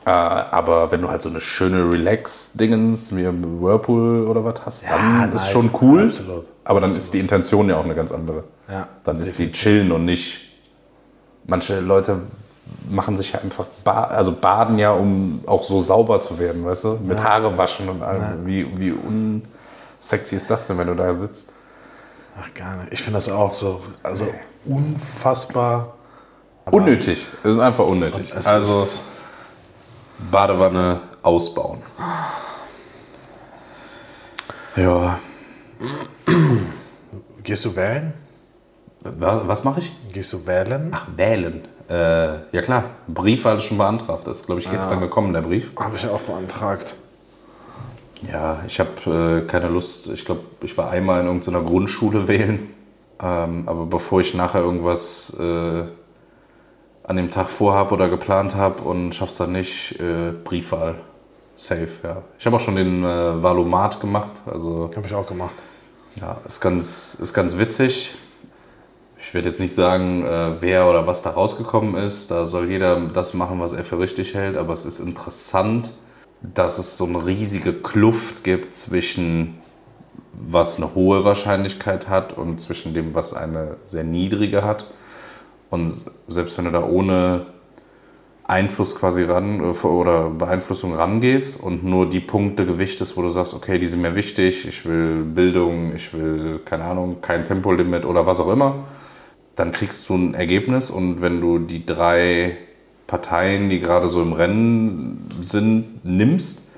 Äh, aber wenn du halt so eine schöne Relax-Dingens wie im Whirlpool oder was hast, dann nice. ist schon cool. Absolut. Aber dann ist die Intention ja auch eine ganz andere. Ja, dann ist die chillen und nicht. Manche Leute machen sich ja einfach, ba also baden ja, um auch so sauber zu werden, weißt du? Mit Haare waschen und allem. Wie, wie unsexy ist das denn, wenn du da sitzt? Ach, gar nicht. Ich finde das auch so, also unfassbar. Unnötig. Es ist einfach unnötig. Also Badewanne ausbauen. Ja. Gehst du wählen? Was, was mache ich? Gehst du wählen? Ach, wählen. Äh, ja klar, Brief war schon beantragt. Das ist, glaube ich, gestern gekommen, der Brief. Habe ich ja auch beantragt. Ja, ich habe äh, keine Lust. Ich glaube, ich war einmal in irgendeiner Grundschule wählen. Ähm, aber bevor ich nachher irgendwas äh, an dem Tag vorhab oder geplant habe und schaff's dann nicht, äh, Briefwahl. Safe, ja. Ich habe auch schon den äh, Valomat gemacht. Also Habe ich auch gemacht. ja, ist ganz, ist ganz witzig. Ich werde jetzt nicht sagen, äh, wer oder was da rausgekommen ist. Da soll jeder das machen, was er für richtig hält. Aber es ist interessant, dass es so eine riesige Kluft gibt zwischen was eine hohe Wahrscheinlichkeit hat und zwischen dem, was eine sehr niedrige hat. Und selbst wenn du da ohne Einfluss quasi ran äh, oder Beeinflussung rangehst und nur die Punkte gewichtest, wo du sagst, okay, die sind mir wichtig, ich will Bildung, ich will, keine Ahnung, kein Tempolimit oder was auch immer, dann kriegst du ein Ergebnis und wenn du die drei Parteien, die gerade so im Rennen sind, nimmst,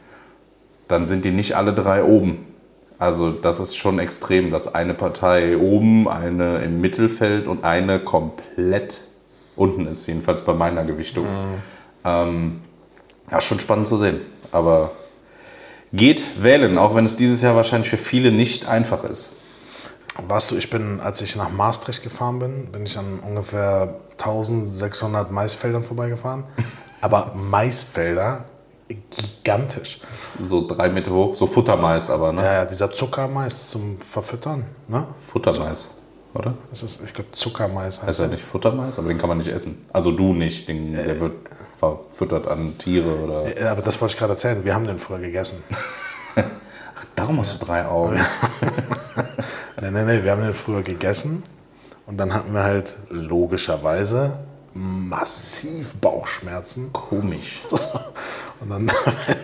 dann sind die nicht alle drei oben. Also das ist schon extrem, dass eine Partei oben, eine im Mittelfeld und eine komplett unten ist, jedenfalls bei meiner Gewichtung. Ähm, ja, schon spannend zu sehen. Aber geht wählen, auch wenn es dieses Jahr wahrscheinlich für viele nicht einfach ist. Weißt du, ich bin, als ich nach Maastricht gefahren bin, bin ich an ungefähr 1600 Maisfeldern vorbeigefahren. [laughs] Aber Maisfelder, gigantisch. So drei Meter hoch, so Futtermais aber, ne? Ja, ja, dieser Zuckermais zum Verfüttern, ne? Futtermais, oder? Das ist, ich glaube, Zuckermais heißt Heißt ja das. nicht Futtermais, aber den kann man nicht essen. Also du nicht, den, der wird verfüttert an Tiere oder. Ja, aber das wollte ich gerade erzählen. Wir haben den früher gegessen. [laughs] Darum hast du drei Augen. Nee, nee, nee, wir haben den früher gegessen. Und dann hatten wir halt logischerweise massiv Bauchschmerzen. Komisch. [laughs] Und dann,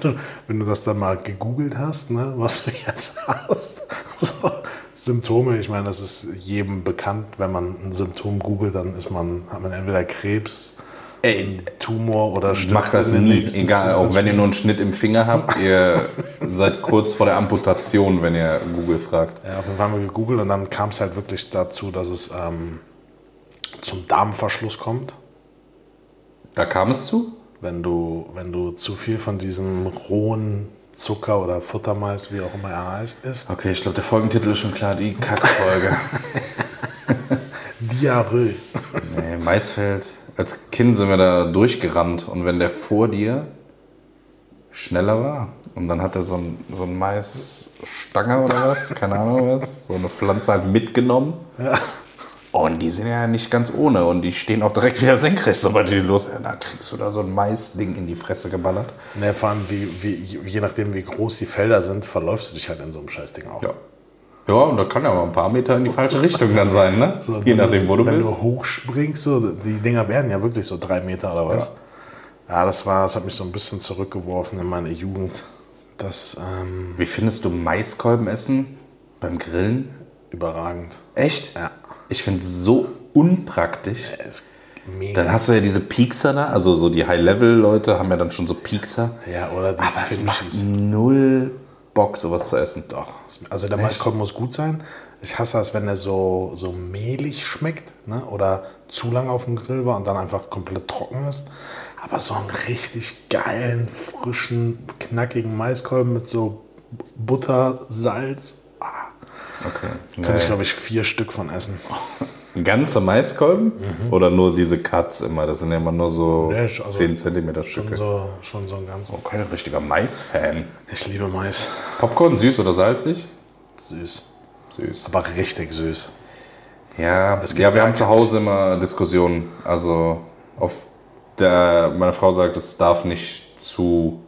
[laughs] wenn du, das dann mal gegoogelt hast, ne, was du jetzt [laughs] hast, so, Symptome, ich meine, das ist jedem bekannt, wenn man ein Symptom googelt, dann ist man, hat man entweder Krebs, Ey, Tumor oder stirbt Macht das nie, egal. Auch 24 wenn ihr nur einen Schnitt im Finger habt, [laughs] ihr seid kurz vor der Amputation, wenn ihr Google fragt. Ja, auf jeden Fall haben wir gegoogelt und dann kam es halt wirklich dazu, dass es ähm, zum Darmverschluss kommt. Da kam es zu? Wenn du, wenn du zu viel von diesem rohen Zucker oder Futtermais, wie auch immer er heißt, isst. Okay, ich glaube, der Folgentitel ist schon klar, die Kackfolge. [laughs] Diarrhoe. nee, Maisfeld. Als Kind sind wir da durchgerannt und wenn der vor dir schneller war und dann hat er so ein, so ein Maisstange oder was, keine Ahnung was, so eine Pflanze halt mitgenommen. Ja. Und die sind ja nicht ganz ohne und die stehen auch direkt wieder senkrecht, sobald die los. Da kriegst du da so ein Maisding in die Fresse geballert. Ne, vor allem, wie, wie, je nachdem, wie groß die Felder sind, verläufst du dich halt in so einem Scheißding auch. Ja. Ja, und da kann ja mal ein paar Meter in die falsche Richtung dann sein, ne? So, Je nachdem, wo du wenn bist. du hochspringst, so, die Dinger werden ja wirklich so drei Meter oder was. Ja, das war, das hat mich so ein bisschen zurückgeworfen in meine Jugend. Das ähm, Wie findest du Maiskolben essen beim Grillen? überragend. Echt? Ja. Ich finde es so unpraktisch. Ist mega. Dann hast du ja diese Piekser da, also so die High-Level-Leute haben ja dann schon so Piekser. ja, oder die Aber es macht null Bock, sowas zu essen. Doch. Also der Maiskolben muss gut sein. Ich hasse es, wenn er so, so mehlig schmeckt ne? oder zu lange auf dem Grill war und dann einfach komplett trocken ist. Aber so einen richtig geilen, frischen, knackigen Maiskolben mit so Butter, Salz, ah, Okay. könnte ich glaube ich vier Stück von essen. [laughs] Ein ganzer Maiskolben? Oder nur diese Cuts immer? Das sind ja immer nur so Nee, also 10 cm Schon Stücke. so, schon so ein ganzen. Okay, ein richtiger Mais-Fan. Ich liebe Mais. Popcorn, süß oder salzig? Süß. Süß. Aber richtig süß. Ja, gibt ja wir haben zu Hause immer Diskussionen. Also auf der, meine Frau sagt, es darf nicht zu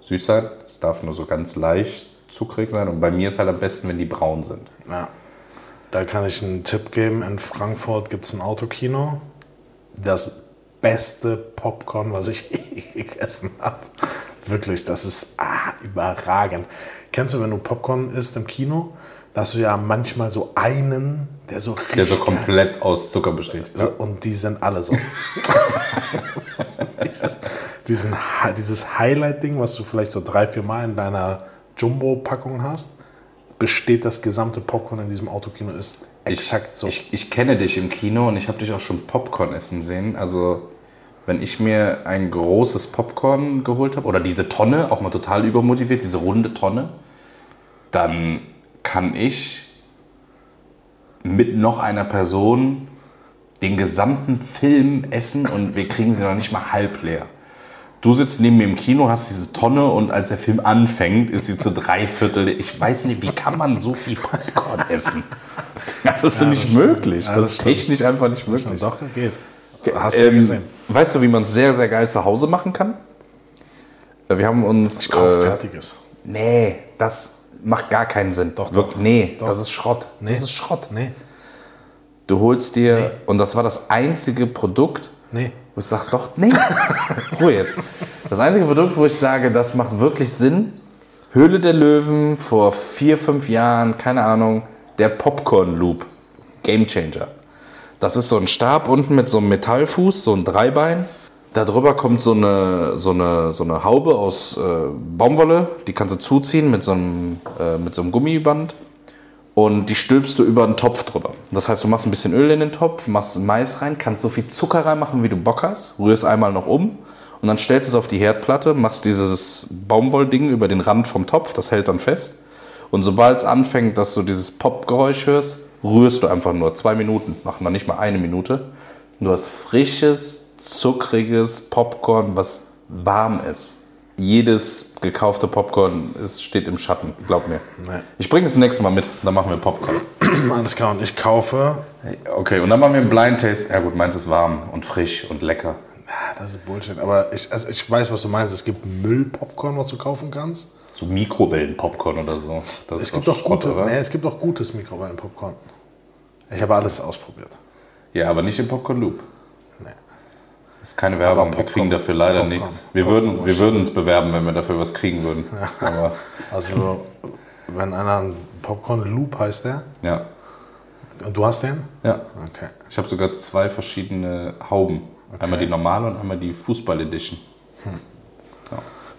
süß sein. Es darf nur so ganz leicht zuckrig sein. Und bei mir ist halt am besten, wenn die braun sind. Ja. Da kann ich einen Tipp geben. In Frankfurt gibt es ein Autokino. Das beste Popcorn, was ich [laughs] je gegessen habe. Wirklich, das ist ah, überragend. Kennst du, wenn du Popcorn isst im Kino, da hast du ja manchmal so einen, der so richtig Der so komplett aus Zucker besteht. so, und die sind alle so. [laughs] dieses, dieses Highlight-Ding, was du vielleicht so drei, vier Mal in deiner Jumbo-Packung hast, besteht das gesamte Popcorn in diesem Autokino, ist exakt so. Ich, ich kenne dich im Kino und ich habe dich auch schon Popcorn essen sehen. Also wenn ich mir ein großes Popcorn geholt habe oder diese Tonne, auch mal total übermotiviert, diese runde Tonne, dann kann ich mit noch einer Person den gesamten Film essen und wir kriegen sie noch nicht mal halb leer. Du sitzt neben mir im Kino, hast diese Tonne und als der Film anfängt, ist sie zu drei Viertel. Ich weiß nicht, wie kann man so viel Popcorn essen? Das ist nicht stimmt. möglich. Ja, das, das ist stimmt. technisch einfach nicht möglich. Doch, geht. Hast du ja Ähm, gesehen. weißt du, wie man es sehr, sehr geil zu Hause machen kann? Äh, Wir haben uns. Ich kaufe äh, Fertiges. Nee, das macht gar keinen Sinn. Doch, doch. Nee, Doch. das ist Schrott. Nee. Das ist Schrott. Nee, Du holst dir, und das war das einzige Produkt, nee. Ich sage, doch, nee, [laughs] Ruhe jetzt. Das einzige Produkt, wo ich sage, das macht wirklich Sinn, Höhle der Löwen vor vier, fünf Jahren, keine Ahnung, der Popcorn Loop, Game Changer. Das ist so ein Stab unten mit so einem Metallfuß, so ein Dreibein. Darüber kommt so eine, so eine, so eine Haube aus äh, Baumwolle, die kannst du zuziehen mit so einem, äh, mit so einem Gummiband und die stülpst du über einen Topf drüber. Das heißt, du machst ein bisschen Öl in den Topf, machst Mais rein, kannst so viel Zucker reinmachen, wie du Bock hast, rührst einmal noch um und dann stellst du es auf die Herdplatte, machst dieses Baumwollding über den Rand vom Topf, das hält dann fest. Und sobald es anfängt, dass du dieses Pop-Geräusch hörst, rührst du einfach nur zwei Minuten, machen dann nicht mal eine Minute. Du hast frisches, zuckriges Popcorn, was warm ist. Jedes gekaufte Popcorn ist, steht im Schatten, glaub mir. Nee. Ich bringe es das nächste Mal mit, dann machen wir Popcorn. [clears throat] Alles klar, und ich kaufe. Okay, und dann machen wir einen Blind Taste. Ja gut, meins ist warm und frisch und lecker. Ah, Das ist Bullshit, aber ich, also ich weiß, was du meinst. Es gibt Müllpopcorn, was du kaufen kannst. So Mikrowellen-Popcorn oder so. Das Es gibt doch auch Schrott, gute, nee, es gibt auch gutes Mikrowellenpopcorn. Ich habe alles ausprobiert. Ja, aber nicht im Popcorn Loop. Das ist keine Werbung, Aber wir Popcorn- kriegen dafür leider Popcorn- nichts. Wir Popcorn- würden, wir würden uns bewerben, wenn wir dafür was kriegen würden. Aber Also, wenn einer einen Popcorn Loop heißt der, ja, und du hast den? ja. Okay. Ich habe sogar zwei verschiedene Hauben. Einmal die normale und einmal die Fußball-Edition.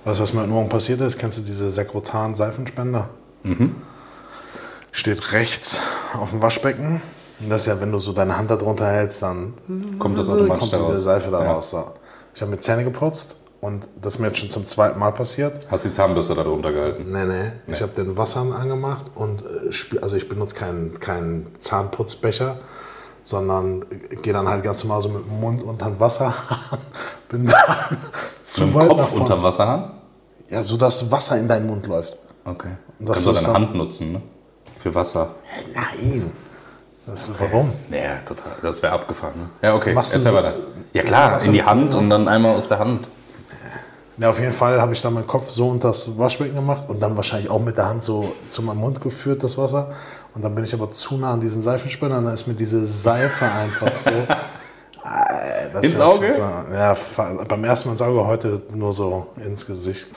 Weißt du, was mir heute Morgen passiert ist? Kennst du diese Sekrotan-Seifenspender? Mhm. Steht rechts auf dem Waschbecken. Das ist ja, wenn du so deine Hand da drunter hältst, dann Kommt das automatisch kommt diese? Seife da Ja. raus. So. Ich habe mir Zähne geputzt Und das ist mir jetzt schon zum zweiten Mal passiert. Hast die Zahnbürste da drunter gehalten? Nee, nee. Ich habe den Wasserhahn angemacht und äh, also ich benutze keinen keinen Zahnputzbecher, sondern gehe dann halt ganz normal so mit dem Mund unter den Wasserhahn. [laughs] Bin dann zu Mit dem Kopf vorne. unterm Wasserhahn? Ja, so dass Wasser in deinen Mund läuft. Okay. Und Kannst das du ist deine Hand nutzen, ne? Für Wasser. Nein. Das warum? Naja, total. Das wäre abgefahren, ne? Ja, okay. Machst du Erzähl so-. Ja klar, in du die Hand und dann einmal aus der Hand. Ja, auf jeden Fall habe ich dann meinen Kopf so unter das Waschbecken gemacht und dann wahrscheinlich auch mit der Hand so zu meinem Mund geführt, das Wasser. Und dann bin ich aber zu nah an diesen Seifenspender und dann ist mir diese Seife einfach so. [laughs] Das Ins Auge? ja, beim ersten Mal ins Auge, heute nur so ins Gesicht.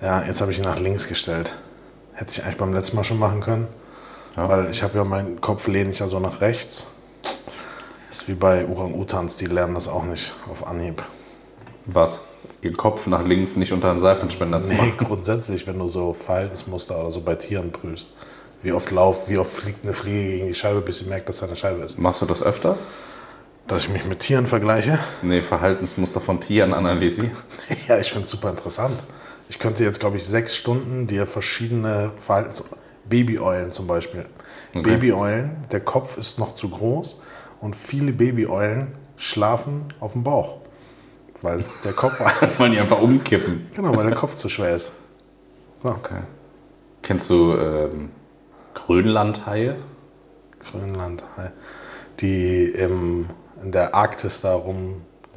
Ja, jetzt habe ich ihn nach links gestellt. Hätte ich eigentlich beim letzten Mal schon machen können. Ja. Weil ich habe ja meinen Kopf lehne ich ja so nach rechts. Ist wie bei Orang-Utans, die lernen das auch nicht auf Anhieb. Was? Den Kopf nach links nicht unter einen Seifenspender zu Nee, machen. grundsätzlich, wenn du so Verhaltensmuster oder so bei Tieren prüfst. Wie oft lauf, wie oft fliegt eine Fliege gegen die Scheibe, bis sie merkt, dass da eine Scheibe ist. Machst du das öfter? Dass ich mich mit Tieren vergleiche? Nee, Verhaltensmuster von Tieren analysieren. [laughs] Ja, ich finde es super interessant. Ich könnte jetzt, glaube ich, sechs Stunden dir verschiedene Verhaltens... Babyeulen zum Beispiel. Babyeulen, der Kopf ist noch zu groß und viele Babyeulen schlafen auf dem Bauch. Weil der Kopf, [laughs] Wollen die einfach umkippen. genau, weil der Kopf zu schwer ist. So, Okay. Kennst du ähm, Grönlandhaie? Grönland, die im, in der Arktis da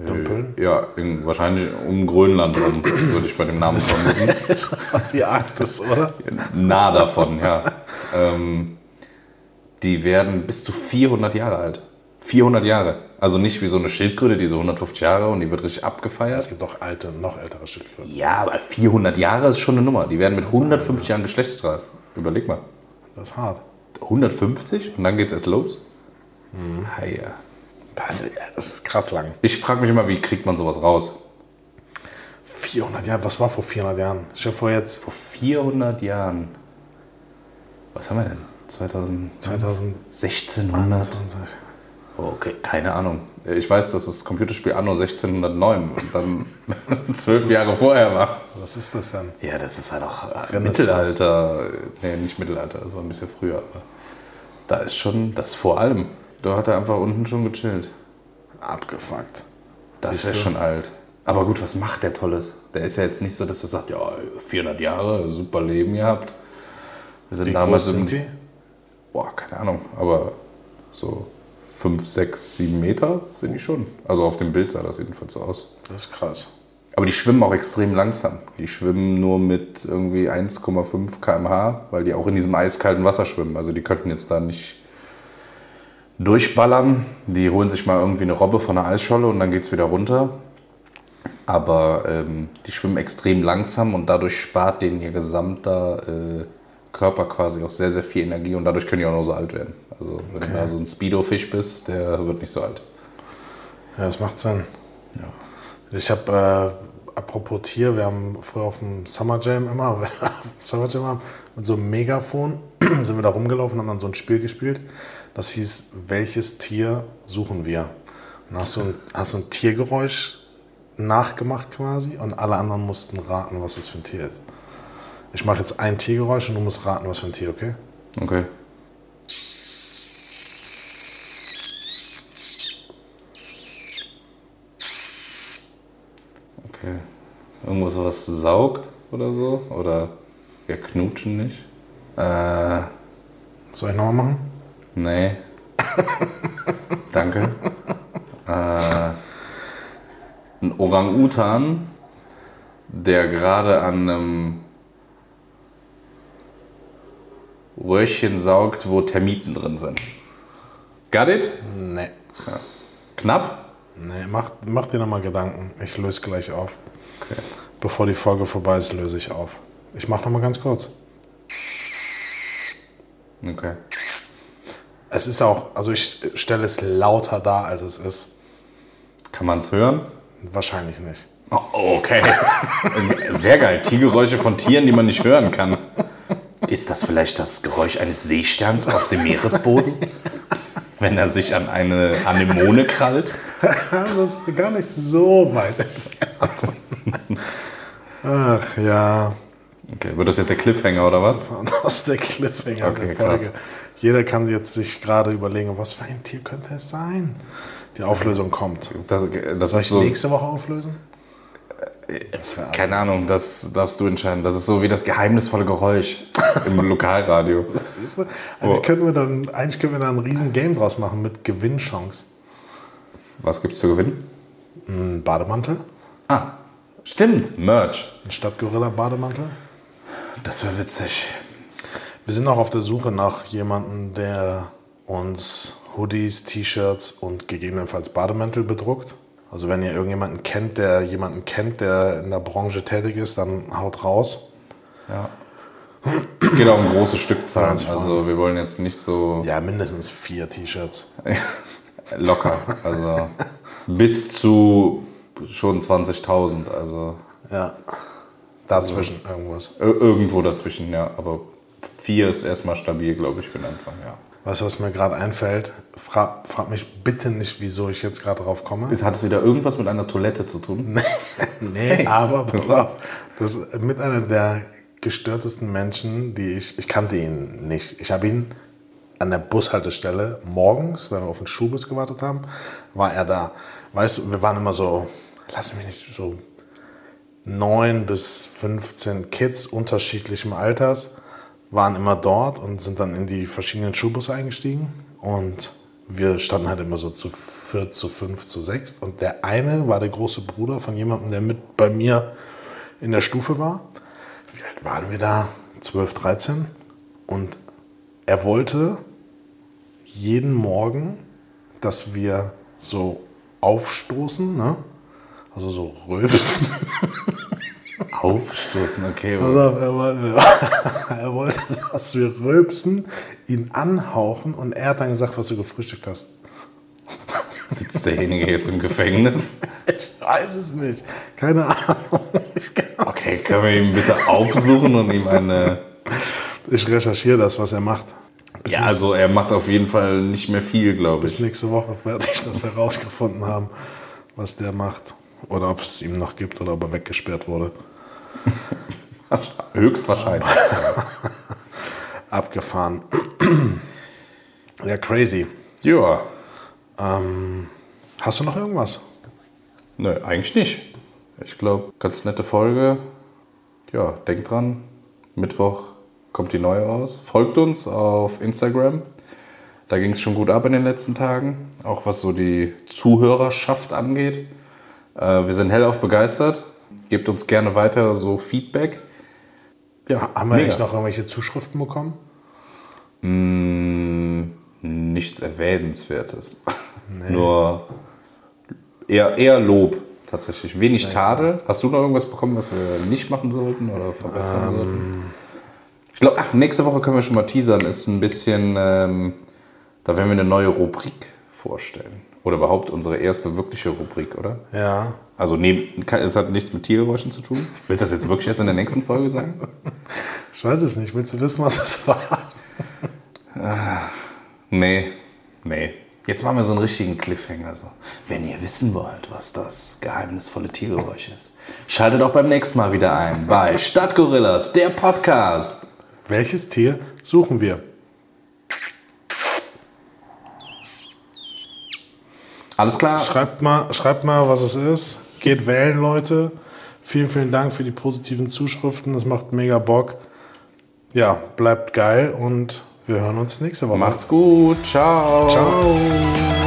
rumdümpeln. Ja, in, wahrscheinlich um Grönland rum, würde ich bei dem Namen vermuten. [laughs] die Arktis, oder? nah davon, ja. Ähm, die werden bis zu 400 Jahre alt. 400 Jahre. Also nicht wie so eine Schildkröte, die so 150 Jahre und die wird richtig Es abgefeiert. gibt auch alte, noch ältere Schildkröten. Ja, aber 400 Jahre ist schon eine Nummer. Die werden mit 150 Jahren geschlechtsreif. Überleg mal. Das ist hart. 150 und dann geht's erst los? Haie. Das ist, das ist krass lang. Ich frage mich immer, wie kriegt man sowas raus? 400 Jahre, was war vor 400 Jahren? Ich habe vor jetzt Vor 400 Jahren. Was haben wir denn? 2000, 2021. 1600? Oh, okay, keine Ahnung. Ich weiß, dass das Computerspiel Anno 1609 und dann [laughs] zwölf Jahre vorher war. Was ist das denn? Ja, das ist halt auch äh. Mittelalter. Nee, nicht Mittelalter, das war ein bisschen früher. Aber da ist schon, das vor allem. Da hat er einfach unten schon gechillt. Abgefuckt. Das wäre du? schon alt. Aber gut, was macht der Tolles? Der ist ja jetzt nicht so, dass er sagt, ja, 400 Jahre, super Leben gehabt. Wir sind Wie damals groß im, sind die? Boah, keine Ahnung, aber so 5, 6, 7 Meter sind die schon. Also auf dem Bild sah das jedenfalls so aus. Das ist krass. Aber die schwimmen auch extrem langsam. Die schwimmen nur mit irgendwie 1,5 km/h, weil die auch in diesem eiskalten Wasser schwimmen. Also die könnten jetzt da nicht durchballern. Die holen sich mal irgendwie eine Robbe von der Eisscholle und dann geht es wieder runter. Aber ähm, die schwimmen extrem langsam und dadurch spart denen ihr gesamter äh, Körper quasi auch sehr, sehr viel Energie und dadurch können die auch nur so alt werden. Also wenn du da so ein Speedo-Fisch bist, der wird nicht so alt. Ja, das macht Sinn. Ich habe, äh, apropos Tier, wir haben früher auf dem Summer Jam immer, [laughs] auf dem Summer Jam haben, mit so einem Megafon [clears throat] sind wir da rumgelaufen und haben dann so ein Spiel gespielt. Das hieß, welches Tier suchen wir? Und hast du ein, hast du ein Tiergeräusch nachgemacht quasi und alle anderen mussten raten, was das für ein Tier ist. Ich mache jetzt ein Tiergeräusch und du musst raten, was für ein Tier, okay? Okay. Okay. Irgendwas, was saugt oder so? Oder wir knutschen nicht? Äh, Soll ich nochmal machen? Nee. Danke. Äh, ein Orang-Utan, der gerade an einem Röhrchen saugt, wo Termiten drin sind. Got it? Nee. Knapp? Nee, mach, mach dir nochmal Gedanken. Ich löse gleich auf. Okay. Bevor die Folge vorbei ist, löse ich auf. Ich mache nochmal ganz kurz. Okay. Es ist auch, also ich stelle es lauter dar, als es ist. Kann man es hören? Wahrscheinlich nicht. Oh, okay. Sehr geil. Tiergeräusche von Tieren, die man nicht hören kann. Ist das vielleicht das Geräusch eines Seesterns auf dem Meeresboden? Wenn er sich an eine Anemone krallt? [laughs] Das ist gar nicht so weit entfernt. [laughs] Ach ja, Okay, wird das jetzt der Cliffhanger oder was? [laughs] das ist der Cliffhanger Okay, der Folge. krass. Jeder kann jetzt sich gerade überlegen, was für ein Tier könnte es sein? Die Auflösung kommt. Das, das Soll ist ich so. nächste Woche auflösen? Keine Ahnung, das darfst du entscheiden. Das ist so wie das geheimnisvolle Geräusch im [laughs] Lokalradio. Siehst du? Eigentlich, könnten wir dann, eigentlich können wir da ein riesen Game draus machen mit Gewinnchance. Was gibt's zu gewinnen? Ein Bademantel, Ah, stimmt, Merch. ein Stadtgorilla-Bademantel. Das wäre witzig. Wir sind auch auf der Suche nach jemandem, der uns Hoodies, T-Shirts und gegebenenfalls Bademäntel bedruckt. Also wenn ihr irgendjemanden kennt, der jemanden kennt, der in der Branche tätig ist, dann haut raus. Ja. Es geht auch um große Stückzahlen. Also wir wollen jetzt nicht so Ja, mindestens vier T-Shirts. [laughs] locker. Also bis zu schon 20.000. Also Ja. Dazwischen irgendwas. ir- irgendwo dazwischen, ja. Aber vier ist erstmal stabil, glaube ich, für den Anfang, ja. Weißt du, was mir gerade einfällt? Frag, frag mich bitte nicht, wieso ich jetzt gerade drauf komme. Hat es wieder irgendwas mit einer Toilette zu tun? Nee, [laughs] aber [laughs] pass auf. Das ist mit einer der gestörtesten Menschen, die ich. Ich kannte ihn nicht. Ich habe ihn an der Bushaltestelle morgens, wenn wir auf den Schulbus gewartet haben, war er da. Weißt du, wir waren immer so, lass mich nicht so 9 bis 15 Kids unterschiedlichem Alters waren immer dort und sind dann in die verschiedenen Schulbusse eingestiegen. Und wir standen halt immer so zu vier, zu fünf, zu sechs. Und der eine war der große Bruder von jemandem, der mit bei mir in der Stufe war. Wie alt waren wir da? 12, 13. Und er wollte jeden Morgen, dass wir so aufstoßen, ne? Also so rülpsen. [laughs] Aufstoßen, okay. Pass auf, er, wollte, [laughs] er wollte, dass wir rülpsen, ihn anhauchen und er hat dann gesagt, was du gefrühstückt hast. Sitzt derjenige jetzt im Gefängnis? Ich weiß es nicht. Keine Ahnung. Okay, können wir ihn bitte aufsuchen und ihm eine. ich recherchiere das, was er macht. Bis, Ja, also er macht auf jeden Fall nicht mehr viel, glaube bis ich. nächste Woche werde ich das herausgefunden haben, was der macht. Oder ob es ihm noch gibt oder ob er weggesperrt wurde. [laughs] Höchstwahrscheinlich. [laughs] Abgefahren. [clears throat] ja, crazy. Ja. Hast du noch irgendwas? Nö, eigentlich nicht. Ich glaube, ganz nette Folge. Ja, denkt dran. Mittwoch kommt die neue raus. Folgt uns auf Instagram. Da ging es schon gut ab in den letzten Tagen. Auch was so die Zuhörerschaft angeht. Äh, wir sind hellauf begeistert. Gebt uns gerne weiter so Feedback. Ja, Haben wir mega. eigentlich noch irgendwelche Zuschriften bekommen? Mm, nichts Erwähnenswertes. Nur eher, eher Lob tatsächlich. Wenig Tadel. Hast du noch irgendwas bekommen, was wir nicht machen sollten oder verbessern sollten? Ich glaube, ach, nächste Woche können wir schon mal teasern. Ist ein bisschen, ähm, da werden wir eine neue Rubrik vorstellen. Oder überhaupt unsere erste wirkliche Rubrik, oder? Ja. Also neben, es hat nichts mit Tiergeräuschen zu tun. Willst du das jetzt wirklich erst in der nächsten Folge sagen? [laughs] Ich weiß es nicht. Willst du wissen, was es war? Nee, nee. Jetzt machen wir so einen richtigen Cliffhanger. So. Wenn ihr wissen wollt, was das geheimnisvolle Tiergeräusch ist, schaltet auch beim nächsten Mal wieder ein bei Stadtgorillas, der Podcast. Welches Tier suchen wir? Alles klar? Schreibt mal, schreibt mal, was es ist. Geht wählen, Leute. Vielen, vielen Dank für die positiven Zuschriften. Das macht mega Bock. Ja, bleibt geil und wir hören uns nächste Woche. Macht's gut. Ciao. Ciao.